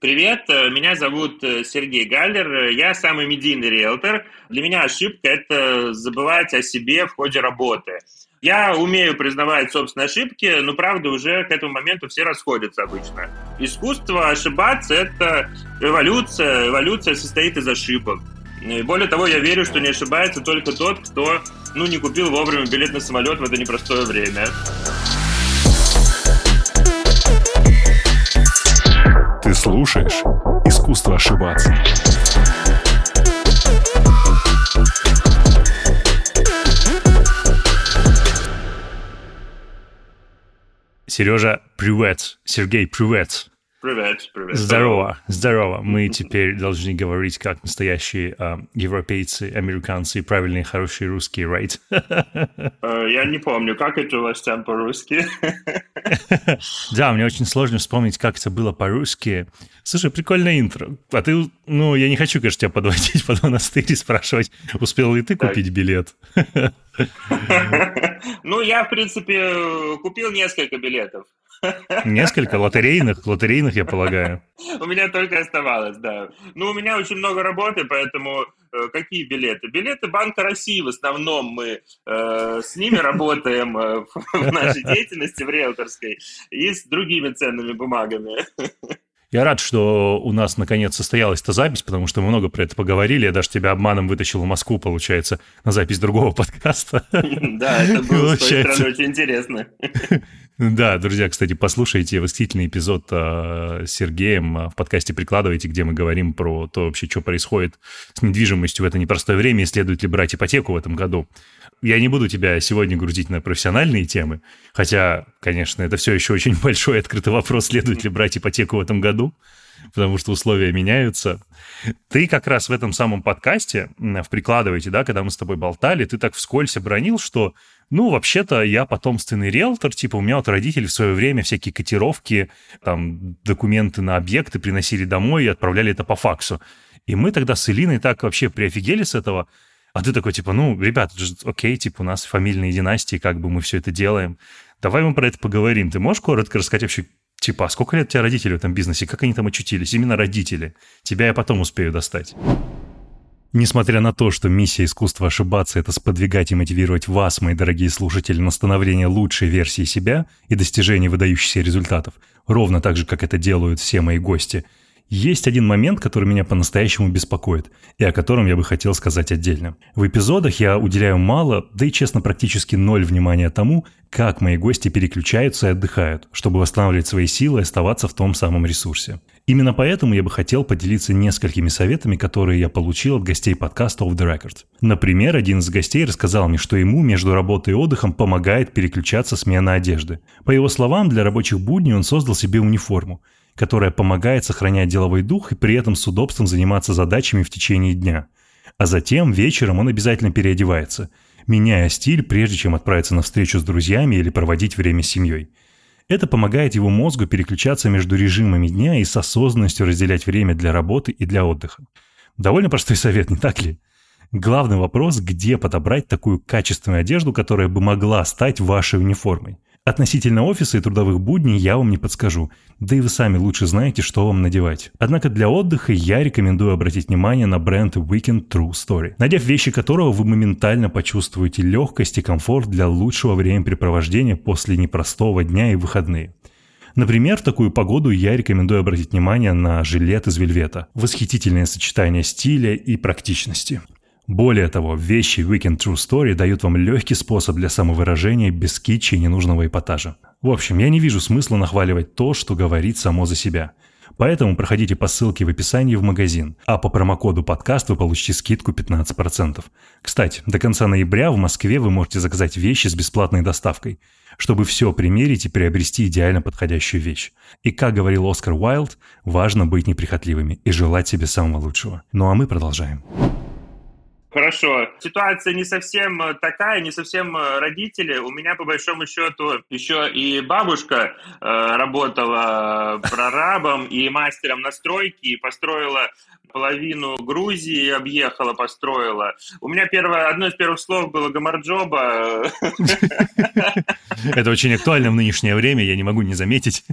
Привет, э, меня зовут э, Сергей Галлер, я самый медийный риэлтор. Для меня ошибка – это забывать о себе в ходе работы. Я умею признавать собственные ошибки, но, правда, уже к этому моменту все расходятся обычно. Искусство ошибаться – это эволюция. Эволюция состоит из ошибок. И более того, я верю, что не ошибается только тот, кто ну, не купил вовремя билет на самолет в это непростое время. Слушаешь «Искусство ошибаться». Сережа, привет. Сергей, привет. Привет, привет. Здорово, здорово. Мы теперь должны говорить как настоящие э, европейцы, американцы, правильные, хорошие русские, right? Uh, я не помню, как это у вас там по-русски. да, мне очень сложно вспомнить, как это было по-русски. Слушай, прикольное интро. А ты, ну, я не хочу, конечно, тебя подводить под монастырь и спрашивать, успел ли ты купить билет? ну, я, в принципе, купил несколько билетов. Несколько лотерейных, лотерейных, я полагаю. У меня только оставалось, да. Ну, у меня очень много работы, поэтому э, какие билеты? Билеты Банка России в основном мы э, с ними работаем э, в нашей деятельности, в риэлторской, и с другими ценными бумагами. Я рад, что у нас наконец состоялась эта запись, потому что мы много про это поговорили. Я даже тебя обманом вытащил в Москву, получается, на запись другого подкаста. Да, это было с той стороны очень интересно. Да, друзья, кстати, послушайте восхитительный эпизод э, с Сергеем в подкасте «Прикладывайте», где мы говорим про то вообще, что происходит с недвижимостью в это непростое время и следует ли брать ипотеку в этом году. Я не буду тебя сегодня грузить на профессиональные темы, хотя, конечно, это все еще очень большой открытый вопрос, следует ли брать ипотеку в этом году, потому что условия меняются. Ты как раз в этом самом подкасте, в «Прикладывайте», да, когда мы с тобой болтали, ты так вскользь обронил, что ну, вообще-то я потомственный риэлтор, типа у меня вот родители в свое время всякие котировки, там, документы на объекты приносили домой и отправляли это по факсу. И мы тогда с Илиной так вообще приофигели с этого, а ты такой, типа, ну, ребят, окей, типа, у нас фамильные династии, как бы мы все это делаем. Давай мы про это поговорим. Ты можешь коротко рассказать вообще, типа, а сколько лет у тебя родители в этом бизнесе? Как они там очутились? Именно родители. Тебя я потом успею достать. Несмотря на то, что миссия искусства ошибаться – это сподвигать и мотивировать вас, мои дорогие слушатели, на становление лучшей версии себя и достижение выдающихся результатов, ровно так же, как это делают все мои гости – есть один момент, который меня по-настоящему беспокоит, и о котором я бы хотел сказать отдельно. В эпизодах я уделяю мало, да и честно практически ноль внимания тому, как мои гости переключаются и отдыхают, чтобы восстанавливать свои силы и оставаться в том самом ресурсе. Именно поэтому я бы хотел поделиться несколькими советами, которые я получил от гостей подкаста Off the Record. Например, один из гостей рассказал мне, что ему между работой и отдыхом помогает переключаться смена одежды. По его словам, для рабочих будней он создал себе униформу – которая помогает сохранять деловой дух и при этом с удобством заниматься задачами в течение дня. А затем вечером он обязательно переодевается, меняя стиль, прежде чем отправиться на встречу с друзьями или проводить время с семьей. Это помогает его мозгу переключаться между режимами дня и с осознанностью разделять время для работы и для отдыха. Довольно простой совет, не так ли? Главный вопрос, где подобрать такую качественную одежду, которая бы могла стать вашей униформой. Относительно офиса и трудовых будней я вам не подскажу, да и вы сами лучше знаете, что вам надевать. Однако для отдыха я рекомендую обратить внимание на бренд Weekend True Story, надев вещи которого вы моментально почувствуете легкость и комфорт для лучшего времяпрепровождения после непростого дня и выходные. Например, в такую погоду я рекомендую обратить внимание на жилет из вельвета. Восхитительное сочетание стиля и практичности. Более того, вещи Weekend True Story дают вам легкий способ для самовыражения без китча и ненужного эпатажа. В общем, я не вижу смысла нахваливать то, что говорит само за себя. Поэтому проходите по ссылке в описании в магазин, а по промокоду подкаст вы получите скидку 15%. Кстати, до конца ноября в Москве вы можете заказать вещи с бесплатной доставкой, чтобы все примерить и приобрести идеально подходящую вещь. И как говорил Оскар Уайлд, важно быть неприхотливыми и желать себе самого лучшего. Ну а мы продолжаем. Хорошо. Ситуация не совсем э, такая, не совсем э, родители. У меня, по большому счету, еще и бабушка э, работала прорабом и мастером настройки, и построила половину Грузии, объехала, построила. У меня первое, одно из первых слов было гамарджоба. Это очень актуально в нынешнее время, я не могу не заметить.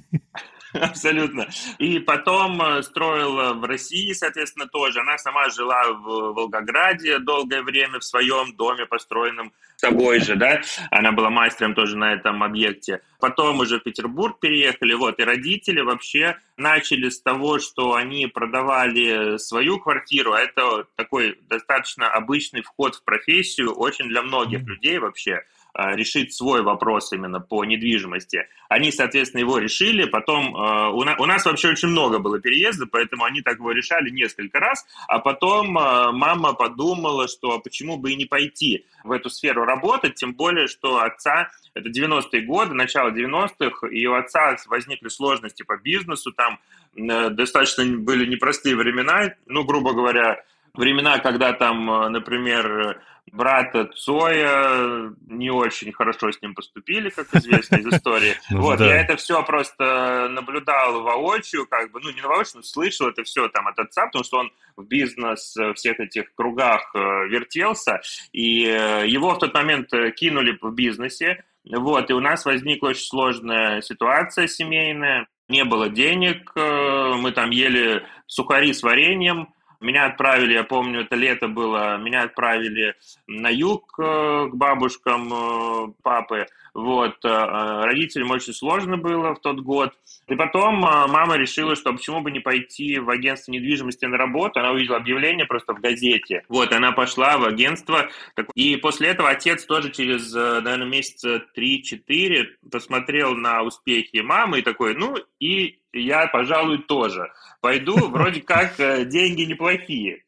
Абсолютно. И потом э, строила в России, соответственно, тоже. Она сама жила в Волгограде долгое время в своем доме, построенном собой же, да. Она была мастером тоже на этом объекте. Потом уже в Петербург переехали, вот. И родители вообще начали с того, что они продавали свою квартиру. А это такой достаточно обычный вход в профессию, очень для многих людей вообще. А, решить свой вопрос именно по недвижимости. Они, соответственно, его решили. Потом а, у нас вообще очень много было переездов, поэтому они так его решали несколько раз. А потом а, мама подумала, что почему бы и не пойти в эту сферу работать, тем более, что отца, это 90-е годы, начало 90-х, и у отца возникли сложности по бизнесу, там э, достаточно были непростые времена, ну, грубо говоря, времена, когда там, э, например, брата Цоя не очень хорошо с ним поступили, как известно из истории. Ну вот, я это все просто наблюдал воочию, как бы, ну, не воочию, но слышал это все там от отца, потому что он в бизнес в всех этих кругах э, вертелся, и э, его в тот момент кинули в бизнесе, вот, и у нас возникла очень сложная ситуация семейная, не было денег, мы там ели сухари с вареньем, меня отправили, я помню, это лето было, меня отправили на юг э, к бабушкам э, папы. Вот, э, родителям очень сложно было в тот год. И потом мама решила, что почему бы не пойти в агентство недвижимости на работу. Она увидела объявление просто в газете. Вот, она пошла в агентство. И после этого отец тоже через, наверное, месяца 3-4 посмотрел на успехи мамы и такой, ну и я, пожалуй, тоже пойду. Вроде как деньги неплохие.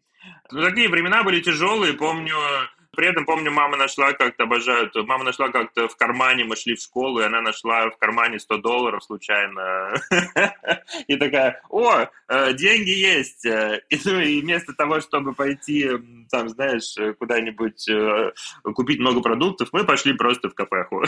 Ну, такие времена были тяжелые. Помню, при этом, помню, мама нашла как-то, обожают, мама нашла как-то в кармане, мы шли в школу, и она нашла в кармане 100 долларов случайно. И такая, о, э, деньги есть. И, ну, и вместо того, чтобы пойти, там, знаешь, куда-нибудь э, купить много продуктов, мы пошли просто в кафеху.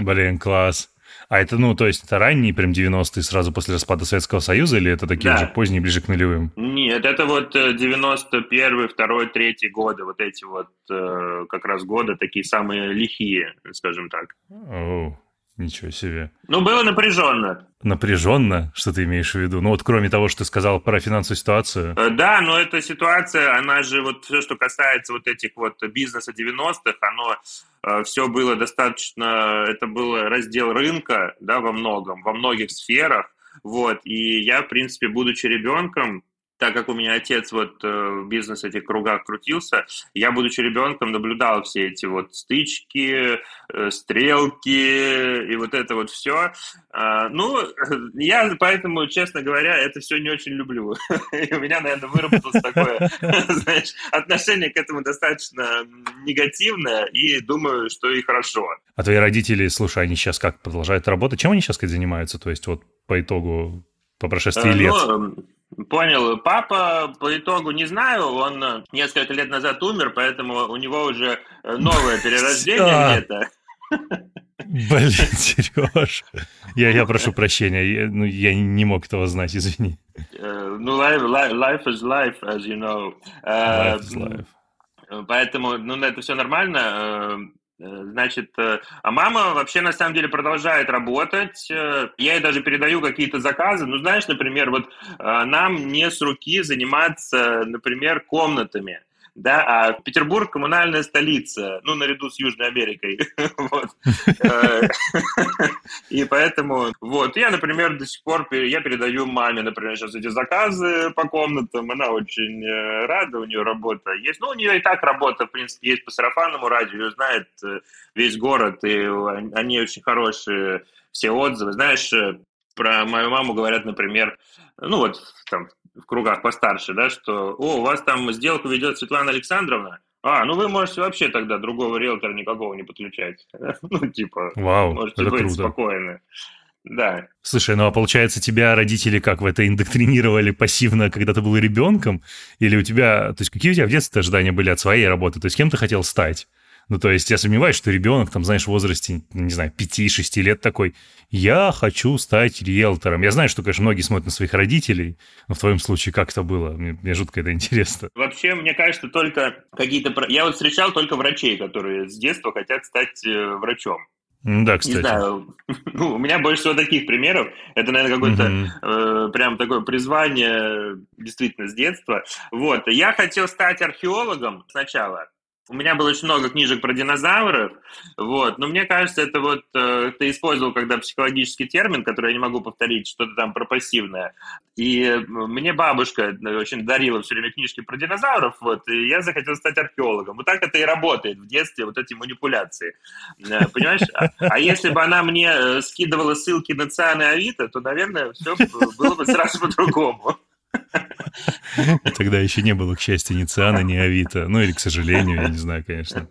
Блин, класс. А это, ну, то есть это ранние прям 90-е, сразу после распада Советского Союза, или это такие да. уже поздние, ближе к нулевым? Нет, это вот 91 2 3 годы, вот эти вот э, как раз годы, такие самые лихие, скажем так. О, ничего себе. Ну, было напряженно. Напряженно? Что ты имеешь в виду? Ну, вот кроме того, что ты сказал про финансовую ситуацию. Э, да, но эта ситуация, она же вот все, что касается вот этих вот бизнеса 90-х, оно э, все было достаточно, это был раздел рынка, да, во многом, во многих сферах, вот, и я, в принципе, будучи ребенком, так как у меня отец вот э, в бизнес этих кругах крутился, я, будучи ребенком, наблюдал все эти вот стычки, э, стрелки и вот это вот все. А, ну, я поэтому, честно говоря, это все не очень люблю. И у меня, наверное, выработалось такое, знаешь, отношение к этому достаточно негативное, и думаю, что и хорошо. А твои родители, слушай, они сейчас как продолжают работать? Чем они сейчас как занимаются? То есть вот по итогу, по прошествии э, лет? Ну, Понял. Папа по итогу не знаю, он э, несколько лет назад умер, поэтому у него уже э, новое перерождение где-то. Блин, Сереж, я, я прошу прощения, я, ну, я не мог этого знать, извини. Uh, ну, life, life is life, as you know. Uh, life is life. Поэтому, ну, это все нормально. Э, значит, э, а мама вообще на самом деле продолжает работать. Э, я ей даже передаю какие-то заказы. Ну, знаешь, например, вот нам не с руки заниматься, например, комнатами да, а Петербург коммунальная столица, ну, наряду с Южной Америкой, вот. И поэтому, вот, я, например, до сих пор, я передаю маме, например, сейчас эти заказы по комнатам, она очень э, рада, у нее работа есть, ну, у нее и так работа, в принципе, есть по сарафанному радио, ее знает э, весь город, и они очень хорошие, все отзывы, знаешь, э, про мою маму говорят, например, ну вот там в кругах постарше, да, что, о, у вас там сделку ведет Светлана Александровна, а, ну вы можете вообще тогда другого риэлтора никакого не подключать. Ну, типа, Вау, можете быть круто. спокойны. Да. Слушай, ну а получается, тебя родители как в это индоктринировали пассивно, когда ты был ребенком? Или у тебя, то есть какие у тебя в детстве ожидания были от своей работы? То есть кем ты хотел стать? Ну, то есть я сомневаюсь, что ребенок, там, знаешь, в возрасте, не знаю, 5-6 лет такой, я хочу стать риэлтором. Я знаю, что, конечно, многие смотрят на своих родителей, но в твоем случае как это было? Мне, мне жутко это интересно. Вообще, мне кажется, только какие-то... Я вот встречал только врачей, которые с детства хотят стать э, врачом. Да, кстати. Не знаю, ну, у меня больше всего таких примеров. Это, наверное, какое-то mm-hmm. э, прям такое призвание действительно с детства. Вот, я хотел стать археологом сначала. У меня было очень много книжек про динозавров, вот, но мне кажется, это вот э, ты использовал когда психологический термин, который я не могу повторить, что-то там про пассивное. И мне бабушка э, очень дарила все время книжки про динозавров, вот, и я захотел стать археологом. Вот так это и работает в детстве, вот эти манипуляции. Э, понимаешь? А, а если бы она мне э, скидывала ссылки на Циан и Авито, то, наверное, все было бы сразу по-другому. Тогда еще не было, к счастью, ни Циана, ни Авито. Ну или, к сожалению, я не знаю, конечно.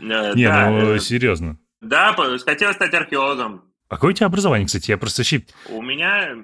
Э, не, ну, э, серьезно. Да, хотел стать археологом. А какое у тебя образование, кстати? Я просто... У меня...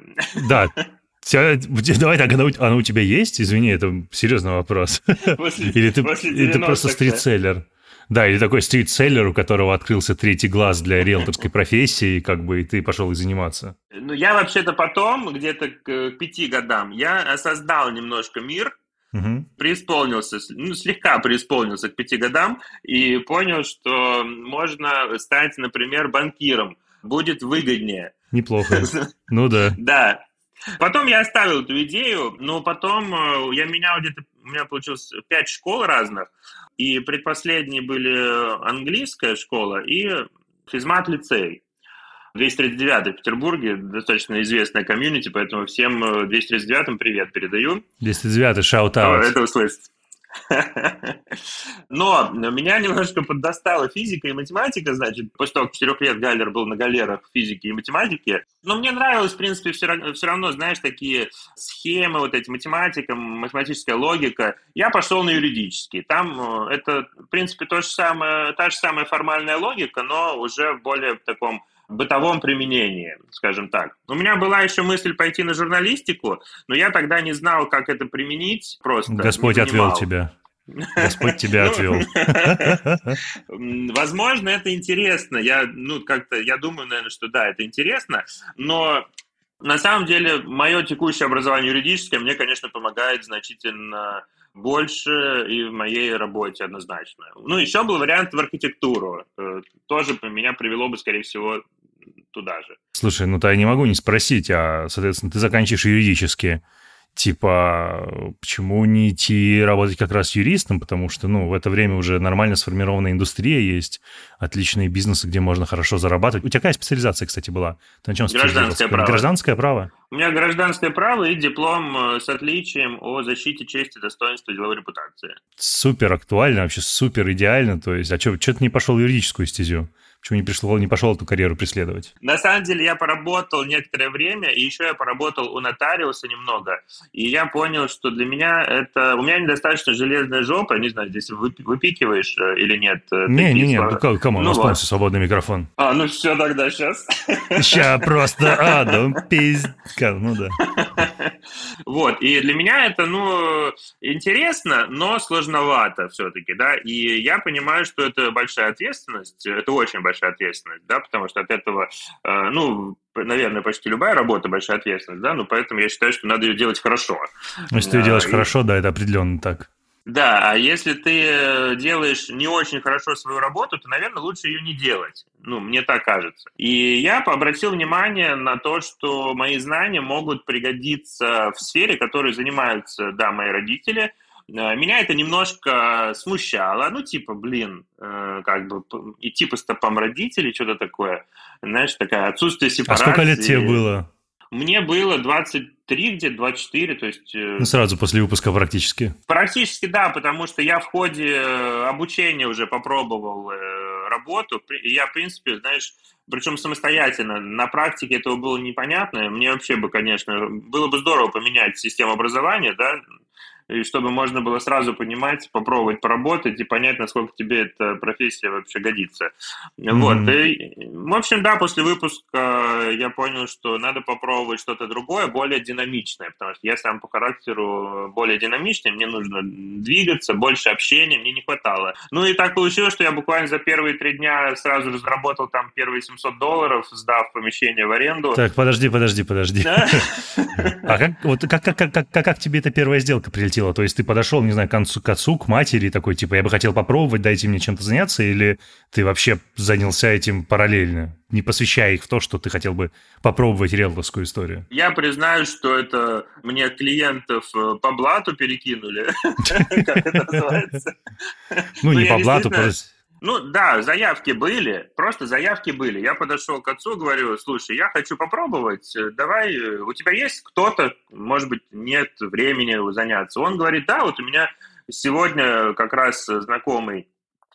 Да, Давай так, оно, оно у тебя есть? Извини, это серьезный вопрос. После, или ты, ты просто стритселлер? Да, или такой стрит-селлер, у которого открылся третий глаз для риэлторской профессии, как бы, и ты пошел и заниматься. Ну, я вообще-то потом, где-то к пяти годам, я создал немножко мир, угу. преисполнился, ну, слегка преисполнился к пяти годам, и понял, что можно стать, например, банкиром. Будет выгоднее. Неплохо. Ну да. Да. Потом я оставил эту идею, но потом э, я менял где-то, у меня получилось пять школ разных, и предпоследние были английская школа и физмат-лицей. 239 в Петербурге, достаточно известная комьюнити, поэтому всем 239-м э, привет передаю. 239 shout-out. Это услышать. Но меня немножко поддостала физика и математика, значит, после того, как четырех лет Галлер был на галерах физики и математики. Но мне нравилось, в принципе, все все равно, знаешь, такие схемы, вот эти математика, математическая логика. Я пошел на юридический. Там э, это, в принципе, то же самое, та же самая формальная логика, но уже в более таком бытовом применении, скажем так. У меня была еще мысль пойти на журналистику, но я тогда не знал, как это применить просто. Господь отвел тебя. Господь тебя ну, отвел. Возможно, это интересно. Я, ну, как-то, я думаю, наверное, что да, это интересно, но на самом деле мое текущее образование юридическое мне, конечно, помогает значительно больше и в моей работе однозначно. Ну, еще был вариант в архитектуру. Э, тоже меня привело бы, скорее всего, туда же. Слушай, ну то я не могу не спросить, а, соответственно, ты заканчиваешь юридически. Типа, почему не идти работать как раз юристом? Потому что, ну, в это время уже нормально сформированная индустрия есть, отличные бизнесы, где можно хорошо зарабатывать. У тебя какая специализация, кстати, была? Ты на чем Гражданское право. Гражданское право? У меня гражданское право и диплом э, с отличием о защите чести, достоинства и деловой репутации. Супер актуально, вообще супер идеально. То есть, а что, что ты не пошел в юридическую стезю? Почему не, пришло, не пошел эту карьеру преследовать? На самом деле я поработал некоторое время, и еще я поработал у нотариуса немного. И я понял, что для меня это... У меня недостаточно железная жопа, не знаю, здесь выпикиваешь э, или нет. Э, не, не, не, ну кому, ну, у нас вот. свободный микрофон. А, ну все тогда, сейчас. Сейчас просто, а, да, пиздка, ну да. Вот, и для меня это, ну, интересно, но сложновато все-таки, да, и я понимаю, что это большая ответственность, это очень большая ответственность, да, потому что от этого, э, ну, наверное, почти любая работа большая ответственность, да, но поэтому я считаю, что надо ее делать хорошо. Ну, если ты ее делаешь и... хорошо, да, это определенно так. Да, а если ты э, делаешь не очень хорошо свою работу, то, наверное, лучше ее не делать. Ну, мне так кажется. И я обратил внимание на то, что мои знания могут пригодиться в сфере, которой занимаются, да, мои родители. Э, меня это немножко смущало. Ну, типа, блин, э, как бы идти по стопам родителей, что-то такое. Знаешь, такая отсутствие сепарации. А сколько лет тебе было? Мне было 23, где-то 24, то есть... Э, ну, сразу после выпуска практически. Практически, да, потому что я в ходе обучения уже попробовал работу, и я, в принципе, знаешь, причем самостоятельно. На практике этого было непонятно. Мне вообще бы, конечно, было бы здорово поменять систему образования, да, и чтобы можно было сразу понимать, попробовать поработать и понять, насколько тебе эта профессия вообще годится. Mm-hmm. Вот. И, в общем, да, после выпуска я понял, что надо попробовать что-то другое, более динамичное, потому что я сам по характеру более динамичный, мне нужно двигаться, больше общения, мне не хватало. Ну и так получилось, что я буквально за первые три дня сразу же заработал там первые 700 долларов, сдав помещение в аренду. Так, подожди, подожди, подожди. А как, тебе эта первая сделка прилетела? Хватило? То есть ты подошел, не знаю, к отцу, к отцу, к матери, такой, типа, я бы хотел попробовать, дайте мне чем-то заняться, или ты вообще занялся этим параллельно, не посвящая их в то, что ты хотел бы попробовать риэлторскую историю? Я признаю, что это мне клиентов э, по блату перекинули, как это называется. Ну, не по блату, просто ну да, заявки были, просто заявки были. Я подошел к отцу, говорю, слушай, я хочу попробовать, давай, у тебя есть кто-то, может быть, нет времени заняться. Он говорит, да, вот у меня сегодня как раз знакомый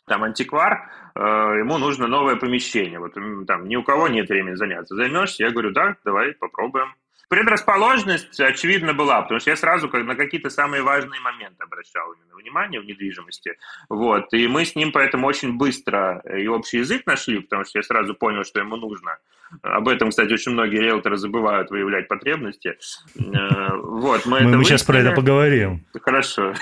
там антиквар, э, ему нужно новое помещение. Вот там ни у кого нет времени заняться. Займешься? Я говорю, да, давай попробуем. Предрасположенность, очевидно, была, потому что я сразу на какие-то самые важные моменты обращал именно внимание в недвижимости. Вот. И мы с ним поэтому очень быстро и общий язык нашли, потому что я сразу понял, что ему нужно. Об этом, кстати, очень многие риэлторы забывают выявлять потребности. Э, вот, мы, мы, мы сейчас про это поговорим. Хорошо.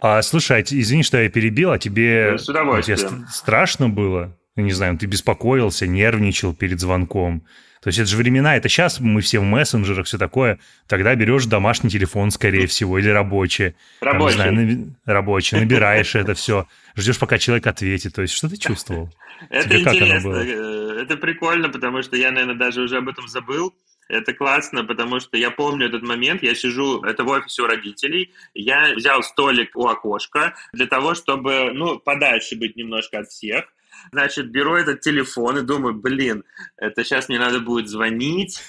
А слушай, а извини, что я перебил, а тебе, С удовольствием. тебе страшно было? Не знаю, ты беспокоился, нервничал перед звонком. То есть это же времена, это сейчас мы все в мессенджерах, все такое. Тогда берешь домашний телефон, скорее всего, или рабочий. Рабочий. Там, знаю, рабочий, набираешь это все, ждешь, пока человек ответит. То есть что ты чувствовал? Это интересно, э, это прикольно, потому что я, наверное, даже уже об этом забыл. Это классно, потому что я помню этот момент, я сижу, это в офисе у родителей, я взял столик у окошка для того, чтобы, ну, подальше быть немножко от всех, Значит, беру этот телефон и думаю, блин, это сейчас мне надо будет звонить,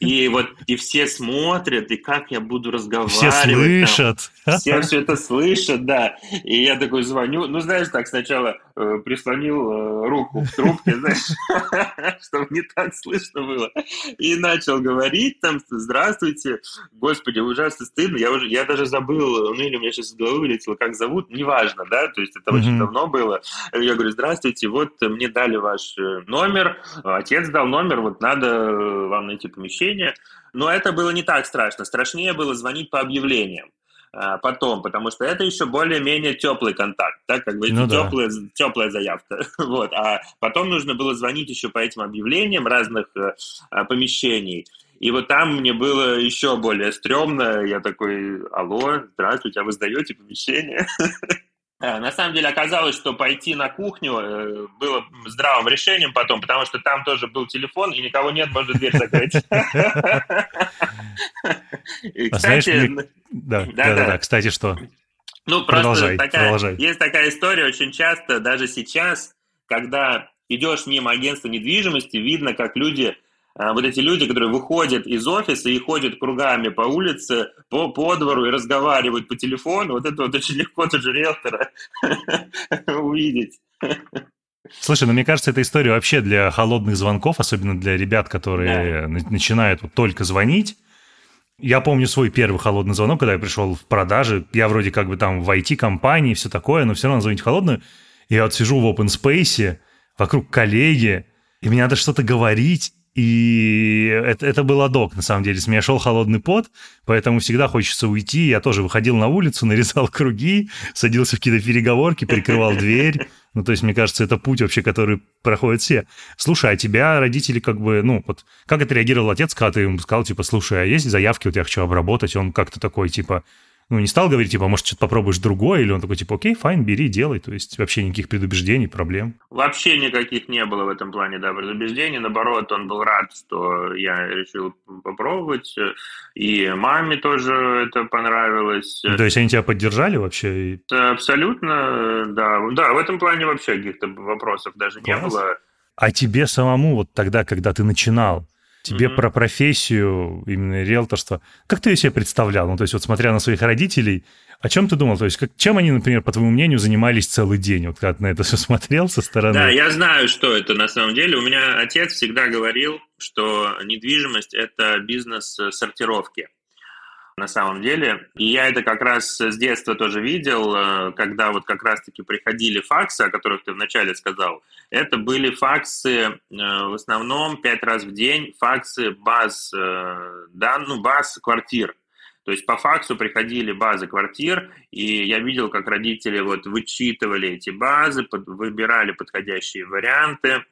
и вот и все смотрят, и как я буду разговаривать. Все слышат. Там. Все все это слышат, да. И я такой звоню, ну, знаешь, так сначала э, прислонил э, руку в трубке, знаешь, чтобы не так слышно было. И начал говорить там, здравствуйте, господи, ужасно стыдно, я уже, я даже забыл, ну, или у меня сейчас из головы вылетело, как зовут, неважно, да, то есть это очень давно было. Я говорю, здравствуйте, здравствуйте, вот мне дали ваш э, номер, отец дал номер, вот надо э, вам найти помещение. Но это было не так страшно. Страшнее было звонить по объявлениям а, потом, потому что это еще более-менее теплый контакт, так как бы ну, теплая, да. теплая заявка. вот. А потом нужно было звонить еще по этим объявлениям разных э, а, помещений. И вот там мне было еще более стрёмно. Я такой, алло, здравствуйте, а вы сдаете помещение? Э, на самом деле оказалось, что пойти на кухню э, было здравым решением потом, потому что там тоже был телефон, и никого нет, можно дверь закрыть. А кстати, да, да, да, кстати, что? Ну, просто такая, есть такая история очень часто, даже сейчас, когда идешь мимо агентства недвижимости, видно, как люди вот эти люди, которые выходят из офиса и ходят кругами по улице, по, по двору и разговаривают по телефону, вот это вот очень легко тоже риэлтора увидеть. Слушай, ну мне кажется, эта история вообще для холодных звонков, особенно для ребят, которые да. начинают вот только звонить. Я помню свой первый холодный звонок, когда я пришел в продажи. Я вроде как бы там в IT-компании, все такое, но все равно звонить холодную. Я вот сижу в open space, вокруг коллеги, и мне надо что-то говорить, и это, это был адок, на самом деле. С меня шел холодный пот, поэтому всегда хочется уйти. Я тоже выходил на улицу, нарезал круги, садился в какие-то переговорки, прикрывал дверь. Ну, то есть, мне кажется, это путь вообще, который проходят все. Слушай, а тебя родители как бы, ну, вот как это реагировал отец, когда ты ему сказал, типа, слушай, а есть заявки, вот я хочу обработать? Он как-то такой, типа, ну, не стал говорить, типа, может, что-то попробуешь другое, или он такой, типа, окей, fine, бери, делай, то есть вообще никаких предубеждений, проблем? Вообще никаких не было в этом плане, да, предубеждений, наоборот, он был рад, что я решил попробовать, и маме тоже это понравилось. Ну, то есть они тебя поддержали вообще? Абсолютно, да, да, в этом плане вообще каких-то вопросов даже Класс. не было. А тебе самому вот тогда, когда ты начинал, тебе mm-hmm. про профессию именно риэлторство. Как ты ее себе представлял? Ну, то есть вот смотря на своих родителей, о чем ты думал? То есть как, чем они, например, по твоему мнению, занимались целый день? Вот когда ты на это все смотрел со стороны. Да, я знаю, что это на самом деле. У меня отец всегда говорил, что недвижимость – это бизнес сортировки на самом деле. И я это как раз с детства тоже видел, э, когда вот как раз-таки приходили факсы, о которых ты вначале сказал. Это были факсы э, в основном пять раз в день, факсы баз, э, да, ну, баз квартир. То есть по факсу приходили базы квартир, и я видел, как родители вот вычитывали эти базы, выбирали подходящие варианты,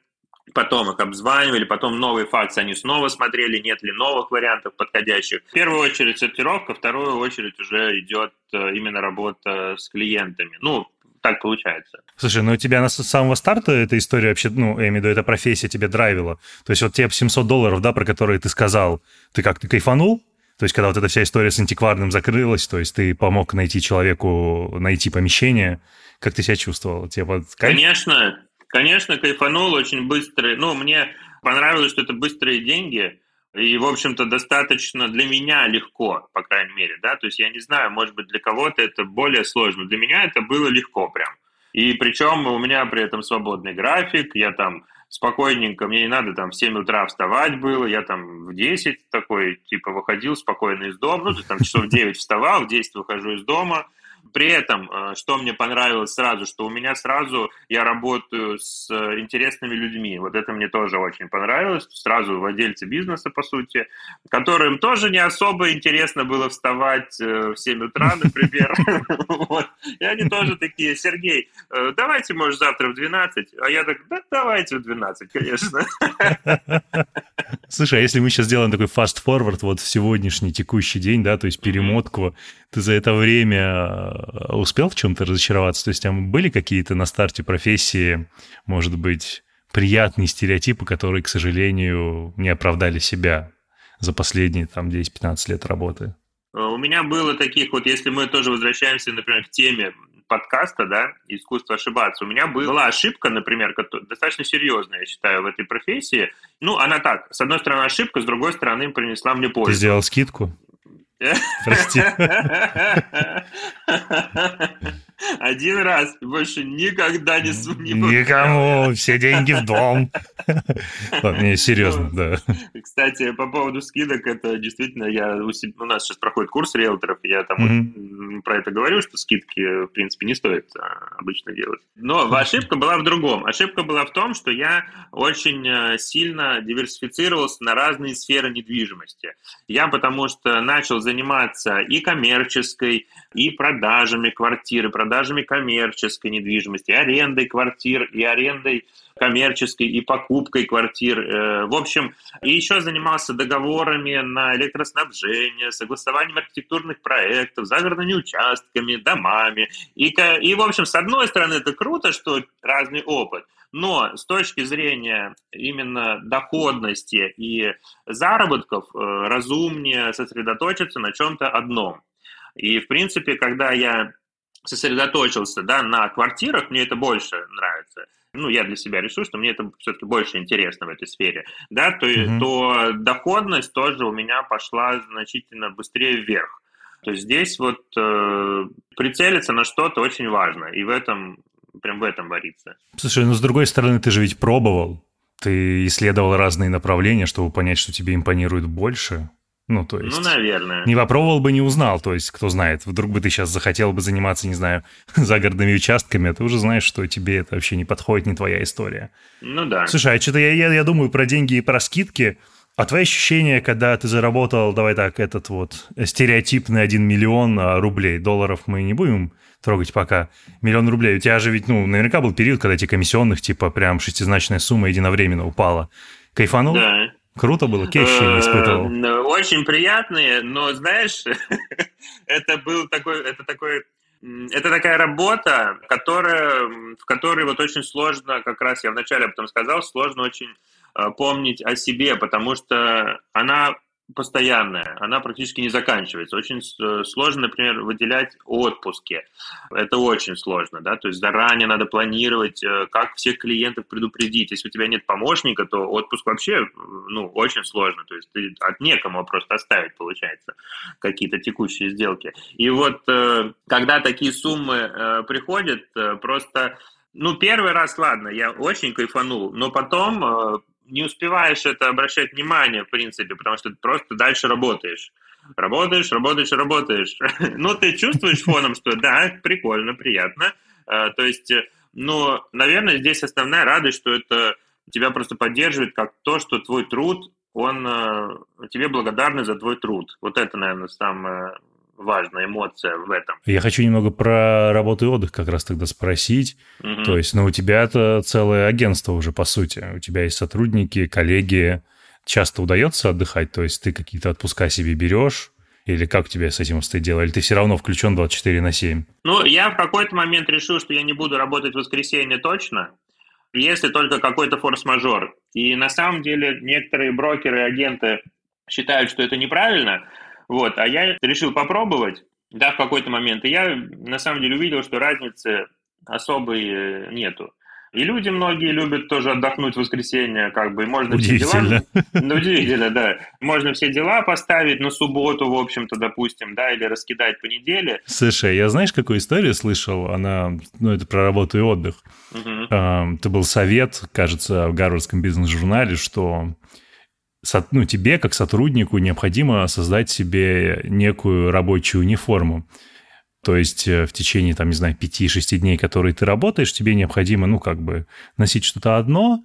потом их обзванивали, потом новые факсы они снова смотрели, нет ли новых вариантов подходящих. В первую очередь сортировка, в вторую очередь уже идет э, именно работа с клиентами. Ну, так получается. Слушай, ну у тебя с самого старта эта история вообще, ну, я имею в виду, эта профессия тебе драйвила. То есть вот те 700 долларов, да, про которые ты сказал, ты как, ты кайфанул? То есть когда вот эта вся история с антикварным закрылась, то есть ты помог найти человеку, найти помещение, как ты себя чувствовал? Тебе вот кайф? Конечно, конечно, кайфанул очень быстро. Ну, мне понравилось, что это быстрые деньги, и, в общем-то, достаточно для меня легко, по крайней мере, да, то есть я не знаю, может быть, для кого-то это более сложно, для меня это было легко прям. И причем у меня при этом свободный график, я там спокойненько, мне не надо там в 7 утра вставать было, я там в 10 такой, типа, выходил спокойно из дома, ну, там часов в 9 вставал, в 10 выхожу из дома, при этом, э, что мне понравилось сразу, что у меня сразу я работаю с э, интересными людьми. Вот это мне тоже очень понравилось. Сразу владельцы бизнеса, по сути, которым тоже не особо интересно было вставать э, в 7 утра, например. И они тоже такие, Сергей, давайте, может, завтра в 12. А я так, да, давайте в 12, конечно. Слушай, а если мы сейчас сделаем такой fast-forward вот в сегодняшний текущий день, да, то есть перемотку, ты за это время успел в чем-то разочароваться? То есть там были какие-то на старте профессии, может быть, приятные стереотипы, которые, к сожалению, не оправдали себя за последние там 10-15 лет работы? Э, у меня было таких вот, если мы тоже возвращаемся, например, к теме подкаста, да, искусство ошибаться. У меня была ошибка, например, достаточно серьезная, я считаю, в этой профессии. Ну, она так, с одной стороны ошибка, с другой стороны принесла мне пользу. Ты сделал скидку? Прости. Один раз, больше никогда не Никому, все деньги в дом. Не, серьезно, да. Кстати, по поводу скидок, это действительно, я у, нас сейчас проходит курс риэлторов, я там про это говорю, что скидки, в принципе, не стоит а, обычно делать. Но ошибка была в другом. Ошибка была в том, что я очень э, сильно диверсифицировался на разные сферы недвижимости. Я потому что начал заниматься и коммерческой, и продажами квартиры, продажами коммерческой недвижимости, арендой квартир, и арендой коммерческой и покупкой квартир. Э, в общем, и еще занимался договорами на электроснабжение, согласованием архитектурных проектов, загородными участками, домами. И, и, в общем, с одной стороны, это круто, что разный опыт, но с точки зрения именно доходности и заработков э, разумнее сосредоточиться на чем-то одном. И, в принципе, когда я сосредоточился да, на квартирах, мне это больше нравится. Ну, я для себя решил, что мне это все-таки больше интересно в этой сфере, да, то, mm-hmm. то доходность тоже у меня пошла значительно быстрее вверх. То есть здесь вот э, прицелиться на что-то очень важно, и в этом, прям в этом варится. Слушай, ну с другой стороны, ты же ведь пробовал, ты исследовал разные направления, чтобы понять, что тебе импонирует больше. Ну, то есть... Ну, наверное. Не попробовал бы, не узнал. То есть, кто знает, вдруг бы ты сейчас захотел бы заниматься, не знаю, загородными участками, а ты уже знаешь, что тебе это вообще не подходит, не твоя история. Ну да. Слушай, а что-то я, я, я думаю про деньги и про скидки. А твои ощущения, когда ты заработал, давай так, этот вот стереотипный 1 миллион а, рублей, долларов мы не будем трогать пока, миллион рублей. У тебя же ведь, ну, наверняка был период, когда эти комиссионных, типа, прям шестизначная сумма единовременно упала. Кайфанул? Да. Круто было? Какие ощущения испытывал? Очень приятные, но, знаешь, это был такой, это такой это такая работа, которая, в которой вот очень сложно, как раз я вначале об этом сказал, сложно очень э, помнить о себе, потому что она постоянная, она практически не заканчивается. Очень э, сложно, например, выделять отпуски. Это очень сложно, да, то есть заранее надо планировать, э, как всех клиентов предупредить. Если у тебя нет помощника, то отпуск вообще, ну, очень сложно, то есть ты от некому просто оставить, получается, какие-то текущие сделки. И вот э, когда такие суммы приходят, просто ну, первый раз, ладно, я очень кайфанул, но потом не успеваешь это обращать внимание, в принципе, потому что ты просто дальше работаешь. Работаешь, работаешь, работаешь. ну, ты чувствуешь фоном, что да, прикольно, приятно. А, то есть, ну, наверное, здесь основная радость, что это тебя просто поддерживает как то, что твой труд, он а, тебе благодарны за твой труд. Вот это, наверное, самое важная эмоция в этом. Я хочу немного про работу и отдых как раз тогда спросить. Угу. То есть, ну, у тебя это целое агентство уже, по сути. У тебя есть сотрудники, коллеги. Часто удается отдыхать? То есть ты какие-то отпуска себе берешь? Или как у тебя с этим стоит дело? Или ты все равно включен 24 на 7? Ну, я в какой-то момент решил, что я не буду работать в воскресенье точно, если только какой-то форс-мажор. И на самом деле некоторые брокеры и агенты считают, что это неправильно, вот, а я решил попробовать, да, в какой-то момент, и я на самом деле увидел, что разницы особой э, нету. И люди многие любят тоже отдохнуть в воскресенье, как бы, можно все дела... Ну, удивительно, да. Можно все дела поставить на субботу, в общем-то, допустим, да, или раскидать по неделе. Слушай, я знаешь, какую историю слышал? Она, ну, это про работу и отдых. Угу. Это был совет, кажется, в Гарвардском бизнес-журнале, что ну, тебе, как сотруднику, необходимо создать себе некую рабочую униформу. То есть э, в течение, там, не знаю, 5-6 дней, которые ты работаешь, тебе необходимо, ну, как бы носить что-то одно,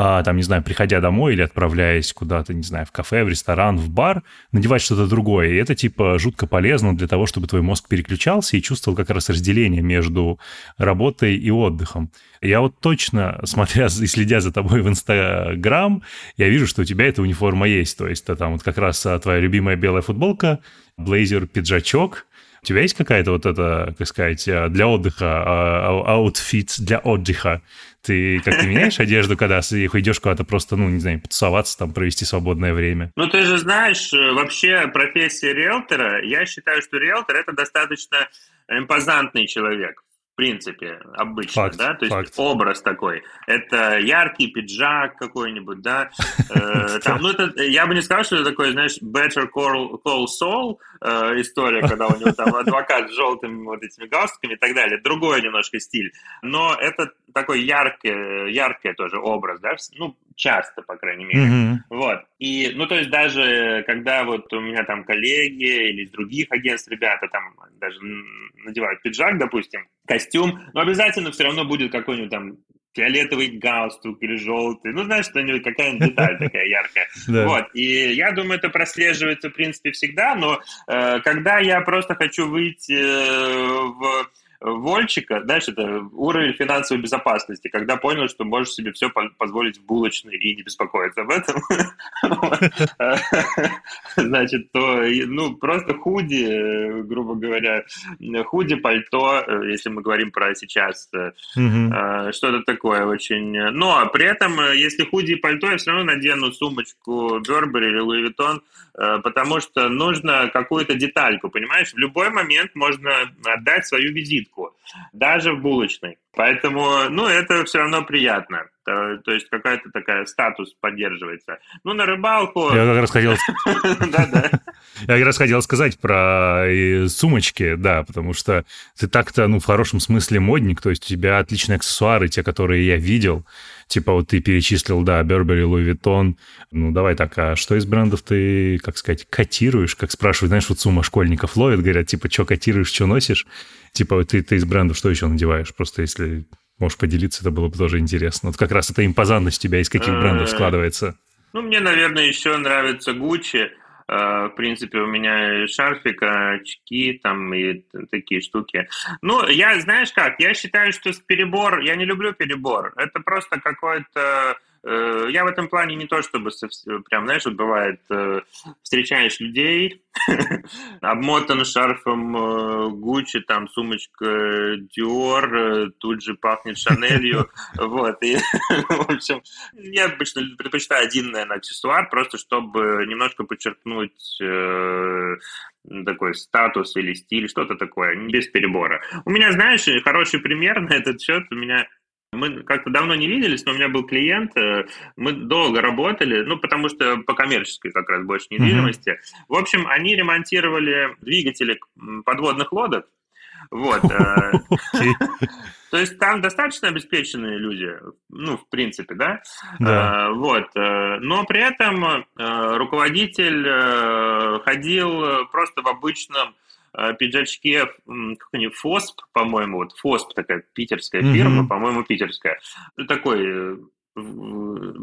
а, там, не знаю, приходя домой или отправляясь куда-то, не знаю, в кафе, в ресторан, в бар, надевать что-то другое. И это, типа, жутко полезно для того, чтобы твой мозг переключался и чувствовал как раз разделение между работой и отдыхом. Я вот точно, смотря и следя за тобой в Инстаграм, я вижу, что у тебя эта униформа есть. То есть там вот как раз а, твоя любимая белая футболка, блейзер, пиджачок, у тебя есть какая-то вот это, как сказать, э, для отдыха, outfit для отдыха? Ты как-то меняешь одежду, когда идешь куда-то просто, ну, не знаю, потусоваться, там, провести свободное время? Ну, ты же знаешь, э, вообще профессия риэлтора, я считаю, что риэлтор – это достаточно импозантный человек принципе, обычно, факт, да, то есть факт. образ такой. Это яркий пиджак какой-нибудь, да, э, там, ну, это, я бы не сказал, что это такой, знаешь, Better Call, Call Saul э, история, когда у него там адвокат с желтыми вот этими галстуками и так далее, другой немножко стиль, но это такой яркий, яркий тоже образ, да, ну, часто, по крайней мере, mm-hmm. вот, и, ну, то есть даже когда вот у меня там коллеги или из других агентств ребята там даже надевают пиджак, допустим, костюм, но обязательно все равно будет какой-нибудь там фиолетовый галстук или желтый, ну, знаешь, что-нибудь, какая-нибудь деталь такая яркая. Вот, и я думаю, это прослеживается, в принципе, всегда, но э, когда я просто хочу выйти э, в Вольчика, знаешь, это уровень финансовой безопасности, когда понял, что можешь себе все позволить в булочной и не беспокоиться об этом. Значит, то, ну, просто худи, грубо говоря, худи, пальто, если мы говорим про сейчас, э, что-то такое очень... Но при этом, если худи и пальто, я все равно надену сумочку Burberry или Vuitton, э, потому что нужно какую-то детальку, понимаешь? В любой момент можно отдать свою визитку скидку, даже в булочной. Поэтому, ну, это все равно приятно. То, то есть какая-то такая статус поддерживается. Ну, на рыбалку... Я как раз хотел... Да-да. Я как раз хотел сказать про сумочки, да, потому что ты так-то, ну, в хорошем смысле модник, то есть у тебя отличные аксессуары, те, которые я видел. Типа вот ты перечислил, да, Burberry, Louis Vuitton. Ну, давай так, а что из брендов ты, как сказать, котируешь? Как спрашивают, знаешь, вот сумма школьников ловит, говорят, типа, что котируешь, что носишь? Типа, ты, ты из брендов что еще надеваешь? Просто если можешь поделиться, это было бы тоже интересно. Вот как раз эта импозантность тебя из каких брендов э, складывается? Ну, мне, наверное, еще нравится Gucci. Э, в принципе, у меня шарфик, очки там и такие штуки. Ну, я, знаешь как, я считаю, что перебор, я не люблю перебор. Это просто какой-то Э, я в этом плане не то, чтобы прям, знаешь, вот бывает, э, встречаешь людей, обмотан шарфом э, Гуччи, там сумочка Dior, тут же пахнет Шанелью, вот, и, в общем, я обычно предпочитаю один, наверное, аксессуар, просто чтобы немножко подчеркнуть такой статус или стиль, что-то такое, без перебора. У меня, знаешь, хороший пример на этот счет, у меня мы как-то давно не виделись, но у меня был клиент, э, мы долго работали, ну, потому что по коммерческой как раз больше недвижимости. Mm-hmm. В общем, они ремонтировали двигатели подводных лодок, вот. Э, то есть там достаточно обеспеченные люди, ну, в принципе, да? да. Э, вот. Но при этом руководитель ходил просто в обычном пиджачке, как они, ФОСП, по-моему, вот ФОСП такая питерская фирма, mm-hmm. по-моему, питерская. Такой э,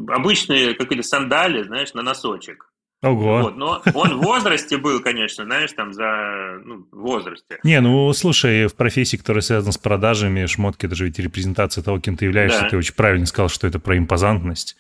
обычные какие-то сандали, знаешь, на носочек. Ого. Вот, но он в возрасте был, конечно, знаешь, там за... Ну, возрасте. Не, ну, слушай, в профессии, которая связана с продажами, шмотки, это же ведь репрезентация того, кем ты являешься. Да. Ты очень правильно сказал, что это про импозантность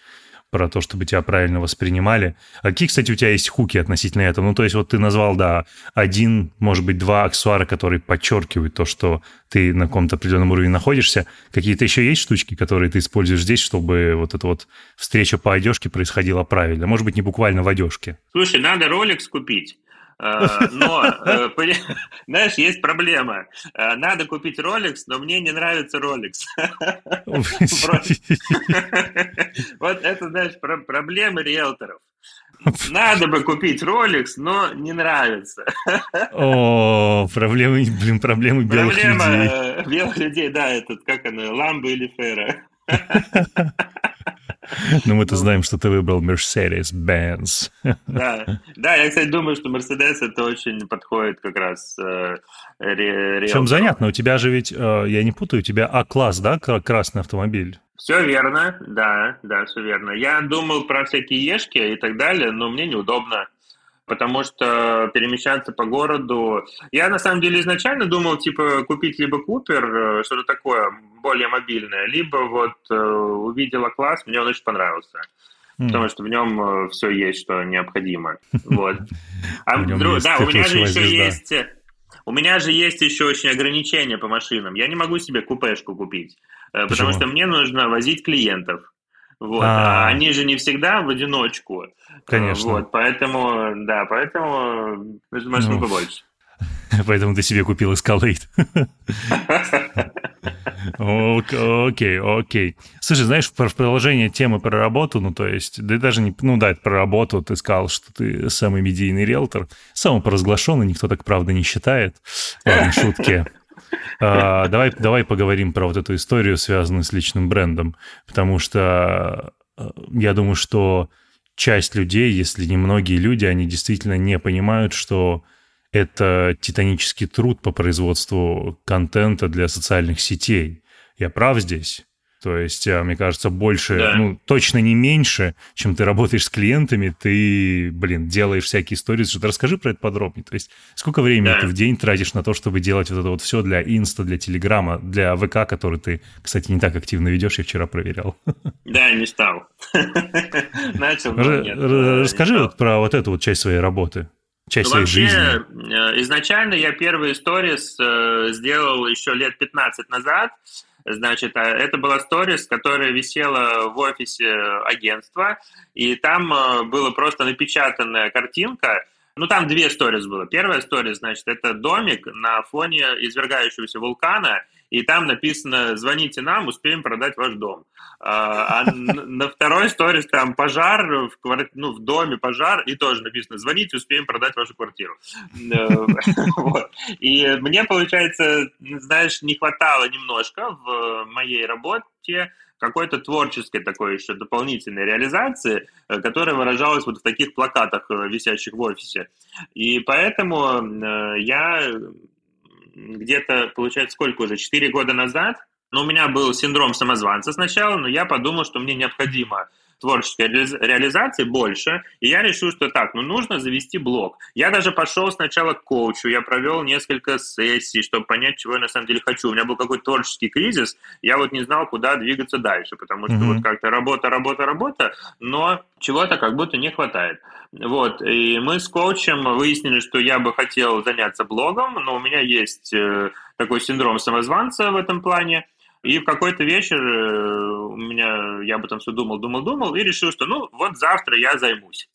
про то, чтобы тебя правильно воспринимали. А какие, кстати, у тебя есть хуки относительно этого? Ну, то есть вот ты назвал, да, один, может быть, два аксессуара, которые подчеркивают то, что ты на каком-то определенном уровне находишься. Какие-то еще есть штучки, которые ты используешь здесь, чтобы вот эта вот встреча по одежке происходила правильно? Может быть, не буквально в одежке. Слушай, надо Rolex купить. Э, но, э, знаешь, есть проблема. Э, надо купить Rolex, но мне не нравится Rolex. Вот это, знаешь, проблемы риэлторов. Надо бы купить Rolex, но не нравится. О, проблемы, блин, проблемы белых Проблема людей. белых людей, да, этот, как она, Ламбо или Фера. Но мы-то знаем, что ты выбрал Mercedes-Benz. Да, да, я, кстати, думаю, что Mercedes это очень подходит как раз э, Причем занятно, у тебя же ведь, э, я не путаю, у тебя А-класс, да, красный автомобиль? Все верно, да, да, все верно. Я думал про всякие ешки и так далее, но мне неудобно потому что перемещаться по городу... Я, на самом деле, изначально думал, типа, купить либо Купер, э, что-то такое более мобильное, либо вот э, увидела класс, мне он очень понравился. Mm. Потому что в нем э, все есть, что необходимо. Вот. А, друг, да, у меня же еще есть... У меня же есть еще очень ограничения по машинам. Я не могу себе купешку купить, Почему? потому что мне нужно возить клиентов. Вот. А, а они же не всегда в одиночку. Конечно. Вот, поэтому, да, поэтому машину ну, побольше. Поэтому ты себе купил Escalade. Окей, окей. Слушай, знаешь, в продолжение темы про работу, ну, то есть, да даже не, ну, да, это про работу, ты сказал, что ты самый медийный риэлтор, самопоразглашенный, никто так, правда, не считает. Ладно, шутки. А, давай, давай поговорим про вот эту историю, связанную с личным брендом, потому что э, я думаю, что часть людей, если не многие люди, они действительно не понимают, что это титанический труд по производству контента для социальных сетей. Я прав здесь? То есть, а, мне кажется, больше, да. ну, точно не меньше, чем ты работаешь с клиентами, ты, блин, делаешь всякие истории. Что-то расскажи про это подробнее. То есть, сколько времени да. ты в день тратишь на то, чтобы делать вот это вот все для Инста, для Телеграма, для ВК, который ты, кстати, не так активно ведешь, я вчера проверял. Да, не стал. Начал, Расскажи вот про вот эту вот часть своей работы часть ну, своей вообще, жизни? Э, изначально я первые сторис э, сделал еще лет 15 назад. Значит, а, это была сторис, которая висела в офисе агентства, и там э, была просто напечатанная картинка, ну, там две сторис было. Первая сторис, значит, это домик на фоне извергающегося вулкана, и там написано «Звоните нам, успеем продать ваш дом». А, а на второй сторис там пожар, в, кварти... ну, в доме пожар, и тоже написано «Звоните, успеем продать вашу квартиру». Э, и мне, получается, знаешь, не хватало немножко в моей работе какой-то творческой такой еще дополнительной реализации, э, которая выражалась вот в таких плакатах, э, висящих в офисе. И поэтому я где-то, получается, сколько уже, 4 года назад, но у меня был синдром самозванца сначала, но я подумал, что мне необходимо творческой реализации больше, и я решил, что так, ну нужно завести блог. Я даже пошел сначала к коучу, я провел несколько сессий, чтобы понять, чего я на самом деле хочу. У меня был какой-то творческий кризис, я вот не знал, куда двигаться дальше, потому что mm-hmm. вот как-то работа, работа, работа, но чего-то как будто не хватает. Вот, и мы с коучем выяснили, что я бы хотел заняться блогом, но у меня есть э, такой синдром самозванца в этом плане, и в какой-то вечер э, у меня, я об этом все думал, думал, думал, и решил, что ну вот завтра я займусь.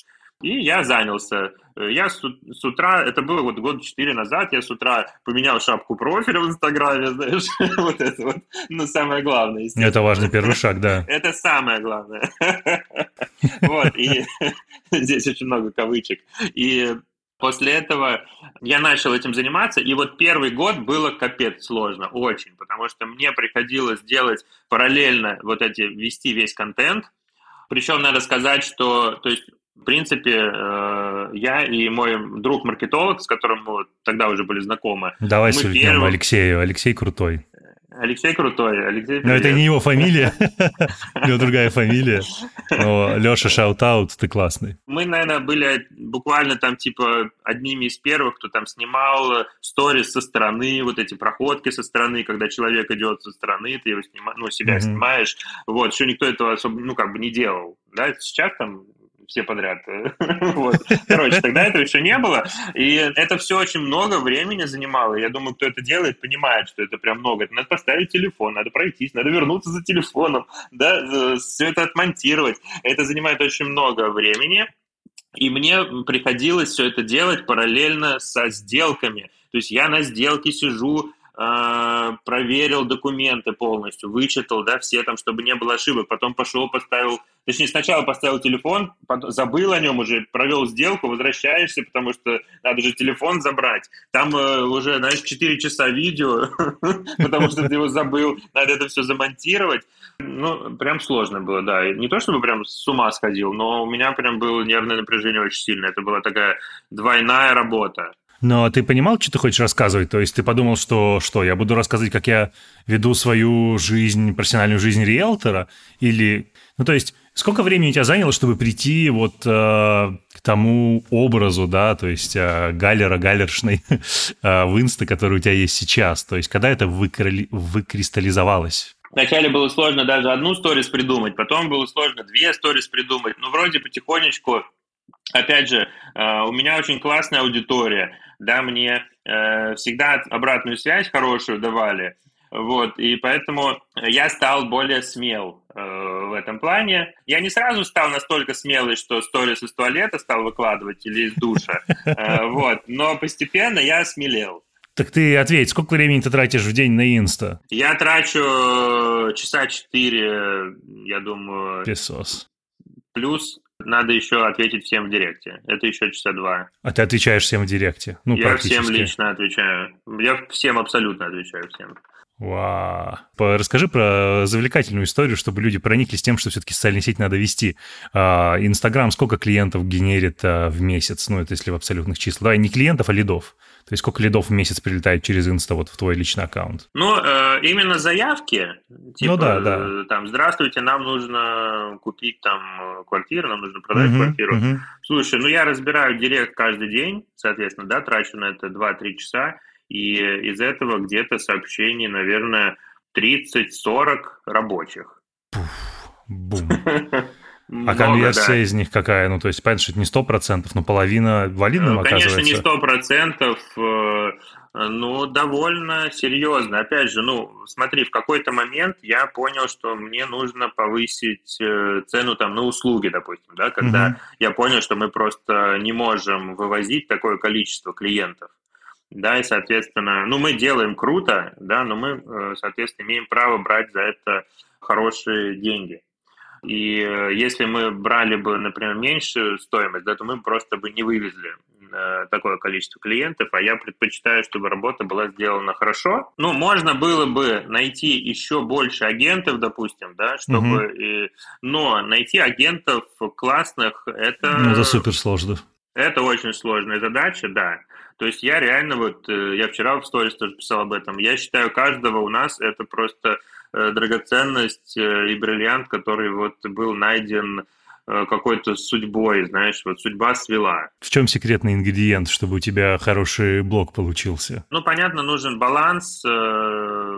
И я занялся. Я с, с утра, это было вот год четыре назад, я с утра поменял шапку профиля в Инстаграме, знаешь, вот это вот, ну, самое главное. Это важный первый шаг, да. Это самое главное. Вот, и здесь очень много кавычек. И После этого я начал этим заниматься, и вот первый год было капец сложно, очень, потому что мне приходилось делать параллельно вот эти, вести весь контент. Причем надо сказать, что, то есть, в принципе, э, я и мой друг-маркетолог, с которым мы тогда уже были знакомы. Давай сульнем первым... Алексею, Алексей крутой. Алексей крутой. Алексей, Но это не его фамилия, у него другая фамилия. Но Леша, shout-out, ты классный. Мы, наверное, были буквально там типа одними из первых, кто там снимал сторис со стороны, вот эти проходки со стороны, когда человек идет со стороны, ты его снимаешь, ну, себя mm-hmm. снимаешь. Вот, еще никто этого особо, ну, как бы не делал. Да, сейчас там все подряд. вот. Короче, тогда этого еще не было. И это все очень много времени занимало. Я думаю, кто это делает, понимает, что это прям много. Это надо поставить телефон, надо пройтись, надо вернуться за телефоном, да, все это отмонтировать. Это занимает очень много времени. И мне приходилось все это делать параллельно со сделками. То есть я на сделке сижу, проверил документы полностью, вычитал, да, все там, чтобы не было ошибок, потом пошел, поставил, точнее, сначала поставил телефон, забыл о нем уже, провел сделку, возвращаешься, потому что надо же телефон забрать. Там э, уже, знаешь, 4 часа видео, потому что ты его забыл, надо это все замонтировать. Ну, прям сложно было, да. Не то, чтобы прям с ума сходил, но у меня прям было нервное напряжение очень сильное. Это была такая двойная работа. Но ты понимал, что ты хочешь рассказывать? То есть ты подумал, что что, я буду рассказывать, как я веду свою жизнь, профессиональную жизнь риэлтора? Или, ну то есть, сколько времени у тебя заняло, чтобы прийти вот э, к тому образу, да, то есть э, галлера, галлершной э, в инста, который у тебя есть сейчас? То есть когда это выкрали, выкристаллизовалось? Вначале было сложно даже одну сторис придумать, потом было сложно две сторис придумать. Ну, вроде потихонечку опять же, э, у меня очень классная аудитория, да, мне э, всегда обратную связь хорошую давали, вот, и поэтому я стал более смел э, в этом плане. Я не сразу стал настолько смелый, что сторис из туалета стал выкладывать или из душа, вот, но постепенно я смелел. Так ты ответь, сколько времени ты тратишь в день на инста? Я трачу часа четыре, я думаю. Песос. Плюс надо еще ответить всем в директе. Это еще часа два. А ты отвечаешь всем в директе? Ну, Я всем лично отвечаю. Я всем абсолютно отвечаю всем. Вау. Расскажи про завлекательную историю, чтобы люди прониклись тем, что все-таки социальные сети надо вести. А, Инстаграм сколько клиентов генерит а, в месяц? Ну, это если в абсолютных числах. Давай не клиентов, а лидов. То есть сколько лидов в месяц прилетает через Инста вот в твой личный аккаунт? Ну, э, именно заявки. Типа, ну да, да. Там, здравствуйте, нам нужно купить там квартиру, нам нужно продать uh-huh, квартиру. Uh-huh. Слушай, ну я разбираю директ каждый день, соответственно, да, трачу на это 2-3 часа и из этого где-то сообщений, наверное, 30-40 рабочих. бум. А конверсия да. из них какая? Ну, то есть, понятно, что это не 100%, но половина валидным ну, оказывается? Конечно, не 100%, э, но довольно серьезно. Опять же, ну, смотри, в какой-то момент я понял, что мне нужно повысить э, цену там на услуги, допустим, да, когда угу. я понял, что мы просто не можем вывозить такое количество клиентов да, и, соответственно, ну, мы делаем круто, да, но мы, э, соответственно, имеем право брать за это хорошие деньги. И э, если мы брали бы, например, меньшую стоимость, да, то мы просто бы не вывезли э, такое количество клиентов, а я предпочитаю, чтобы работа была сделана хорошо. Ну, можно было бы найти еще больше агентов, допустим, да, чтобы... Угу. Но найти агентов классных, это... Ну, это супер сложно. Это очень сложная задача, да. То есть я реально вот, э, я вчера в сторис тоже писал об этом, я считаю, каждого у нас это просто э, драгоценность э, и бриллиант, который вот был найден какой-то судьбой, знаешь, вот судьба свела. В чем секретный ингредиент, чтобы у тебя хороший блог получился? Ну, понятно, нужен баланс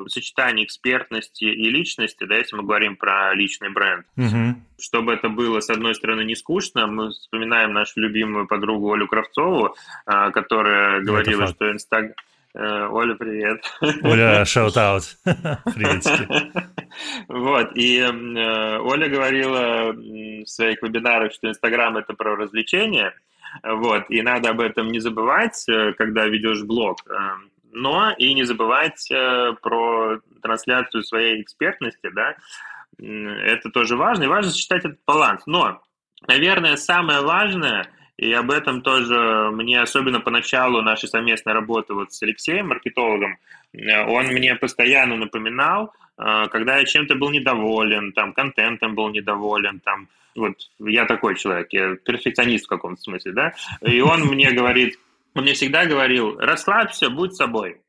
э, сочетания экспертности и личности, да, если мы говорим про личный бренд. Угу. Чтобы это было, с одной стороны, не скучно, мы вспоминаем нашу любимую подругу Олю Кравцову, э, которая говорила, что Инстаграм Э, Оля, привет. Оля, shout-out. Приветики. Вот, и э, Оля говорила в своих вебинарах, что Инстаграм – это про развлечения, вот, и надо об этом не забывать, э, когда ведешь блог, но и не забывать про трансляцию своей экспертности, да, это тоже важно, и важно сочетать этот баланс. Но, наверное, самое важное – и об этом тоже мне, особенно поначалу нашей совместной работы вот с Алексеем, маркетологом, э, он мне постоянно напоминал, э, когда я чем-то был недоволен, там, контентом был недоволен, там, вот я такой человек, я перфекционист в каком-то смысле, да, и он мне говорит, он мне всегда говорил, расслабься, будь собой.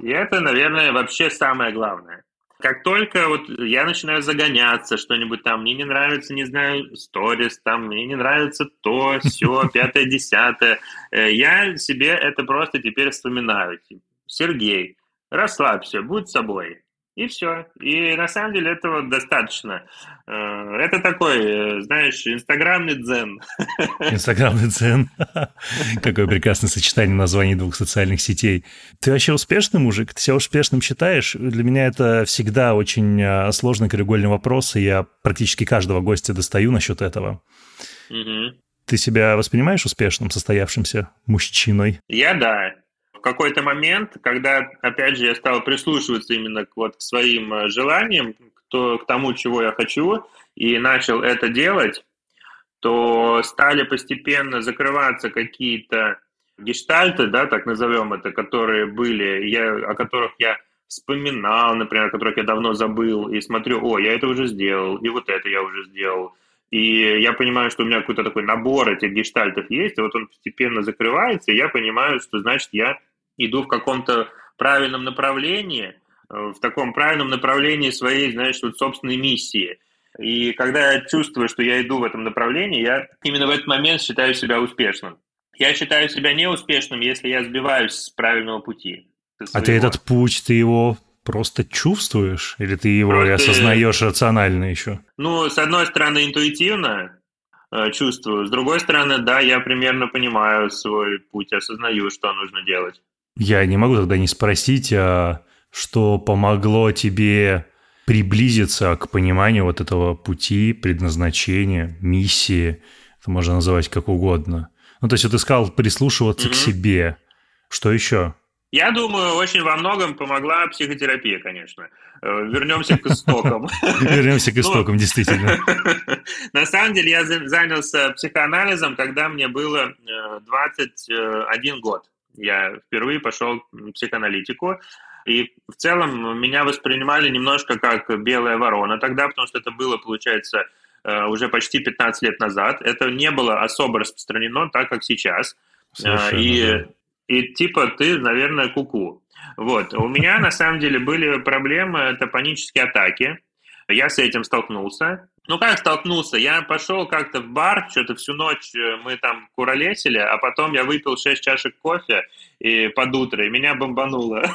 И это, наверное, вообще самое главное. Как только вот я начинаю загоняться, что-нибудь там, мне не нравится, не знаю, сторис, там, мне не нравится то, все, пятое, десятое, э, я себе это просто теперь вспоминаю. Сергей, расслабься, будь собой. И все. И на самом деле этого достаточно. Э, это такой, э, знаешь, инстаграмный дзен. Инстаграмный дзен. Какое прекрасное сочетание названий двух социальных сетей. Ты вообще успешный мужик? Ты себя успешным считаешь? Для меня это всегда очень э, сложный краеугольный вопрос, и я практически каждого гостя достаю насчет этого. Угу. Ты себя воспринимаешь успешным, состоявшимся мужчиной? Я да в какой-то момент, когда, опять же, я стал прислушиваться именно к, вот, к своим э, желаниям, то, к тому, чего я хочу, и начал это делать, то стали постепенно закрываться какие-то гештальты, да, так назовем это, которые были, я, о которых я вспоминал, например, о которых я давно забыл, и смотрю, о, я это уже сделал, и вот это я уже сделал. И я понимаю, что у меня какой-то такой набор этих гештальтов есть, и вот он постепенно закрывается, и я понимаю, что, значит, я иду в каком-то правильном направлении, э, в таком правильном направлении своей, знаешь, вот собственной миссии. И когда я чувствую, что я иду в этом направлении, я именно в этот момент считаю себя успешным. Я считаю себя неуспешным, если я сбиваюсь с правильного пути. А ты этот путь, ты его просто чувствуешь? Или ты его просто... осознаешь рационально еще? Ну, с одной стороны, интуитивно э, чувствую. С другой стороны, да, я примерно понимаю свой путь, осознаю, что нужно делать. Я не могу тогда не спросить, а что помогло тебе приблизиться к пониманию вот этого пути, предназначения, миссии, это можно называть как угодно. Ну, то есть вот ты сказал прислушиваться mm-hmm. к себе. Что еще? Я думаю, очень во многом помогла психотерапия, конечно. Э, вернемся к истокам. Вернемся к ну, истокам, действительно. На самом деле я занялся психоанализом, когда мне было 21 э, год я впервые пошел в психоаналитику. И в целом меня воспринимали немножко как белая ворона тогда, потому что это было, получается, э, уже почти 15 лет назад. Это не было особо распространено так, как сейчас. Совершенно, и, да. и типа ты, наверное, куку. -ку. Вот. У меня на самом деле были проблемы, это панические атаки. Я с этим столкнулся. Ну, как столкнулся? Я пошел как-то в бар, что-то всю ночь э, мы там куролесили, а потом я выпил 6 чашек кофе и под утро, и меня бомбануло.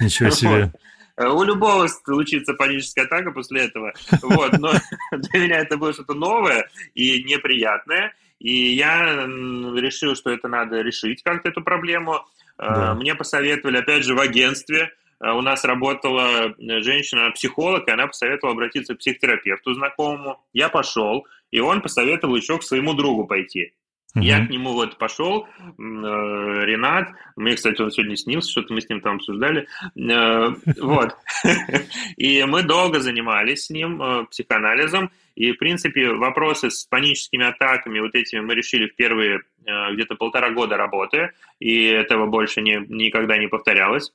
Ничего себе. У любого случится паническая атака после этого. Вот, но для меня это было что-то новое и неприятное. И я решил, что это надо решить как-то эту проблему. Да. Мне посоветовали, опять же, в агентстве Э, у нас работала э, женщина-психолог, и она посоветовала обратиться к психотерапевту знакомому. Я пошел, и он посоветовал еще к своему другу пойти. Uh-huh. Я к нему вот пошел, э, Ренат, мне, кстати, он сегодня снился, что-то мы с ним там обсуждали, вот. И мы долго занимались с ним психоанализом, и, в принципе, вопросы с паническими атаками, вот этими мы решили в первые где-то полтора года работы, и этого больше не, никогда не повторялось.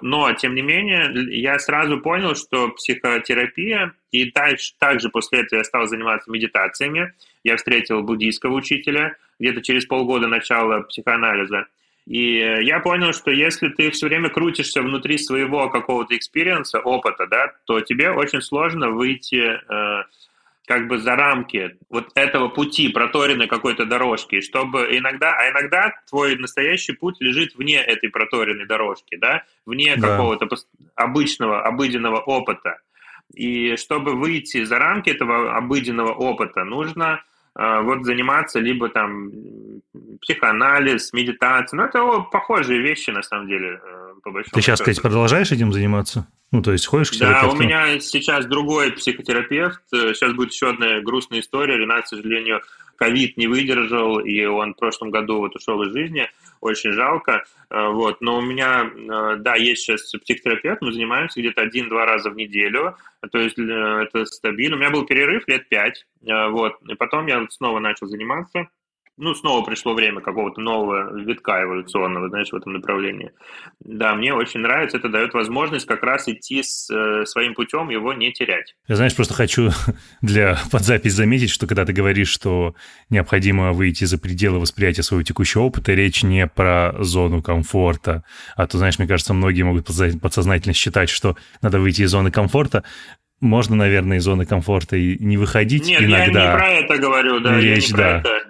Но, тем не менее, я сразу понял, что психотерапия, и также, также после этого я стал заниматься медитациями. Я встретил буддийского учителя где-то через полгода начала психоанализа. И я понял, что если ты все время крутишься внутри своего какого-то experience а, опыта, да, то тебе очень сложно выйти э, как бы за рамки вот этого пути, проторенной какой-то дорожки, чтобы иногда, а иногда твой настоящий путь лежит вне этой проторенной дорожки, да, вне да. какого-то обычного, обыденного опыта. И чтобы выйти за рамки этого обыденного опыта, нужно э, вот заниматься либо там психоанализ, медитация, ну это похожие вещи на самом деле. Э, по большому Ты сейчас, кстати, продолжаешь этим заниматься? Ну, то есть ходишь к терапевту? Да, у меня сейчас другой психотерапевт. Сейчас будет еще одна грустная история. Ренат, к сожалению, ковид не выдержал, и он в прошлом году вот ушел из жизни. Очень жалко. Э, вот. Но у меня, э, да, есть сейчас психотерапевт, мы занимаемся где-то один-два раза в неделю. То есть это стабильно. У меня был перерыв лет пять. Вот. И потом я снова начал заниматься. Ну, снова пришло время какого-то нового витка эволюционного, знаешь, в этом направлении. Да, мне очень нравится, это дает возможность как раз идти с э, своим путем, его не терять. Я, знаешь, просто хочу для подзапись заметить, что когда ты говоришь, что необходимо выйти за пределы восприятия своего текущего опыта, речь не про зону комфорта, а то, знаешь, мне кажется, многие могут подсознательно считать, что надо выйти из зоны комфорта, можно, наверное, из зоны комфорта и не выходить Нет, иногда. я не про это говорю, да. Речь, я не да. про это.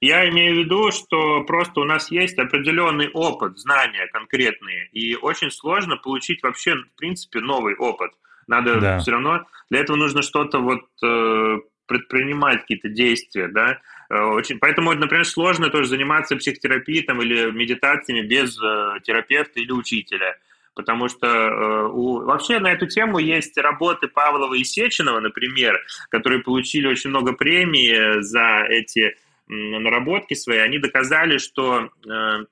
Я имею в виду, что просто у нас есть определенный опыт, знания конкретные, и очень сложно получить вообще, в принципе, новый опыт. Надо да. все равно, для этого нужно что-то вот э, предпринимать, какие-то действия, да. Э, очень, поэтому, например, сложно тоже заниматься психотерапией там, или медитациями без э, терапевта или учителя потому что э, у... вообще на эту тему есть работы Павлова и Сеченова, например, которые получили очень много премий за эти наработки свои, они доказали, что э,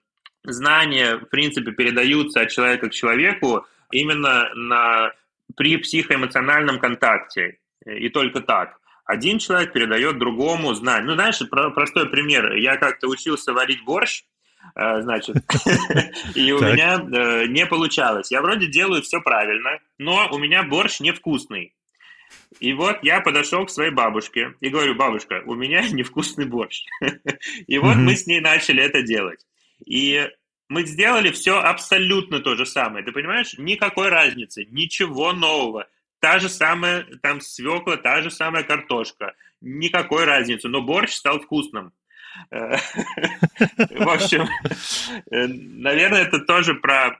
знания, в принципе, передаются от человека к человеку именно на, при психоэмоциональном контакте. И только так. Один человек передает другому знания. Ну, знаешь, про, простой пример. Я как-то учился варить борщ, э, значит, и у меня э, не получалось. Я вроде делаю все правильно, но у меня борщ невкусный. И вот я подошел к своей бабушке и говорю, бабушка, у меня невкусный борщ. И вот мы с ней начали это делать. И мы сделали все абсолютно то же самое. Ты понимаешь? Никакой разницы, ничего нового. Та же самая там свекла, та же самая картошка. Никакой разницы, но борщ стал вкусным. В общем, э, наверное, это тоже про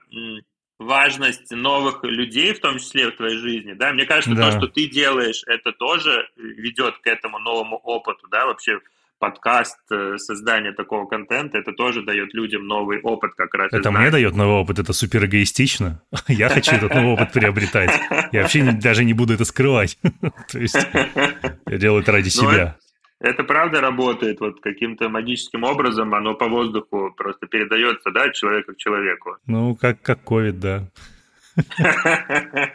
важность новых людей, в том числе в твоей жизни, да, мне кажется, да. то, что ты делаешь, это тоже ведет к этому новому опыту, да, вообще подкаст, э, создание такого контента, это тоже дает людям новый опыт как раз. Это мне дает новый опыт, это супер эгоистично. Я хочу этот новый опыт приобретать. Я вообще даже не буду это скрывать. То есть я делаю это ради ну, себя. Это правда работает, вот каким-то магическим образом оно по воздуху просто передается, да, от человека к человеку. Ну, как, как COVID, да.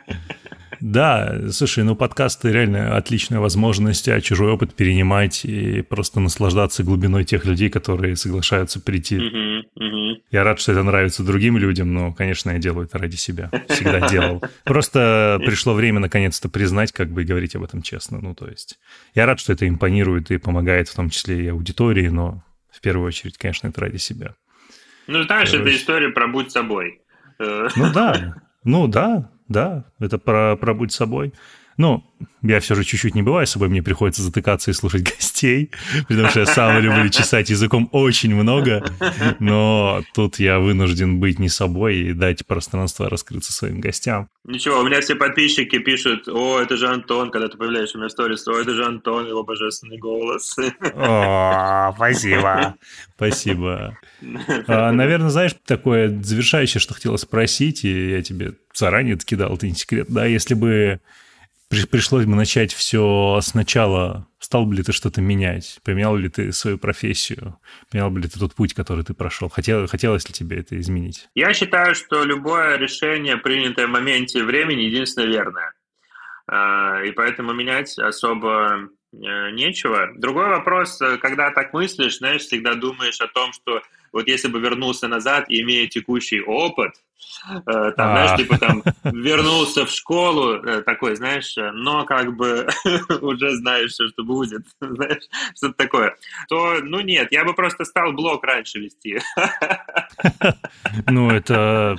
Да, слушай, ну подкасты реально отличная возможность а чужой опыт перенимать и просто наслаждаться глубиной тех людей, которые соглашаются прийти. Uh-huh. Я рад, что это нравится другим людям, но, конечно, я делаю это ради себя. Всегда делал. Просто пришло время наконец-то признать, как бы и говорить об этом честно. Ну, то есть я рад, что это импонирует и помогает в том числе и аудитории, но в первую очередь, конечно, это ради себя. Ну, знаешь, это история про «будь собой». Ну да, ну да, да, это про, про будь собой. Ну, я все же чуть-чуть не бываю с собой, мне приходится затыкаться и слушать гостей, потому что я сам люблю чесать языком очень много, но тут я вынужден быть не собой и дать пространство раскрыться своим гостям. Ничего, у меня все подписчики пишут, о, это же Антон, когда ты появляешься у меня в сторис, о, это же Антон, его божественный голос. О, спасибо. Спасибо. А, наверное, знаешь, такое завершающее, что хотела спросить, и я тебе заранее кидал, это не секрет, да, если бы пришлось бы начать все сначала, стал бы ли ты что-то менять? Поменял ли ты свою профессию? Поменял бы ли ты тот путь, который ты прошел? Хотел, хотелось ли тебе это изменить? Я считаю, что любое решение, принятое в моменте времени, единственно верное. А, и поэтому менять особо нечего. Другой вопрос, э, когда так мыслишь, знаешь, всегда думаешь о том, что вот если бы вернулся назад, имея текущий опыт, э, там, знаешь, а. типа там вернулся в школу, э, такой, знаешь, но как бы уже знаешь, что будет, знаешь, что-то такое, то, ну нет, я бы просто стал блог раньше вести. Ну, это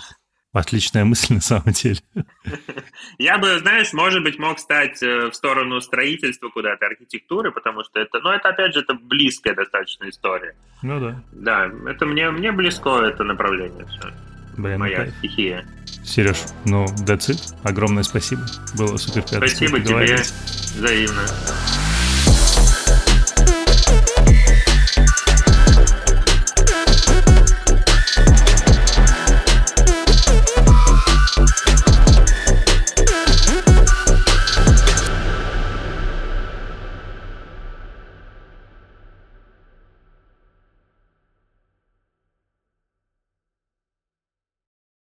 Отличная мысль на самом деле. Я бы, знаешь, может быть, мог стать э, в сторону строительства куда-то, архитектуры, потому что это, ну, это, опять же, это близкая достаточно история. Ну да. Да, это мне, мне близко это направление все. Блин, Моя ну, стихия. Сереж, ну, that's it. Огромное спасибо. Было супер приятно. Спасибо тебе. Взаимно.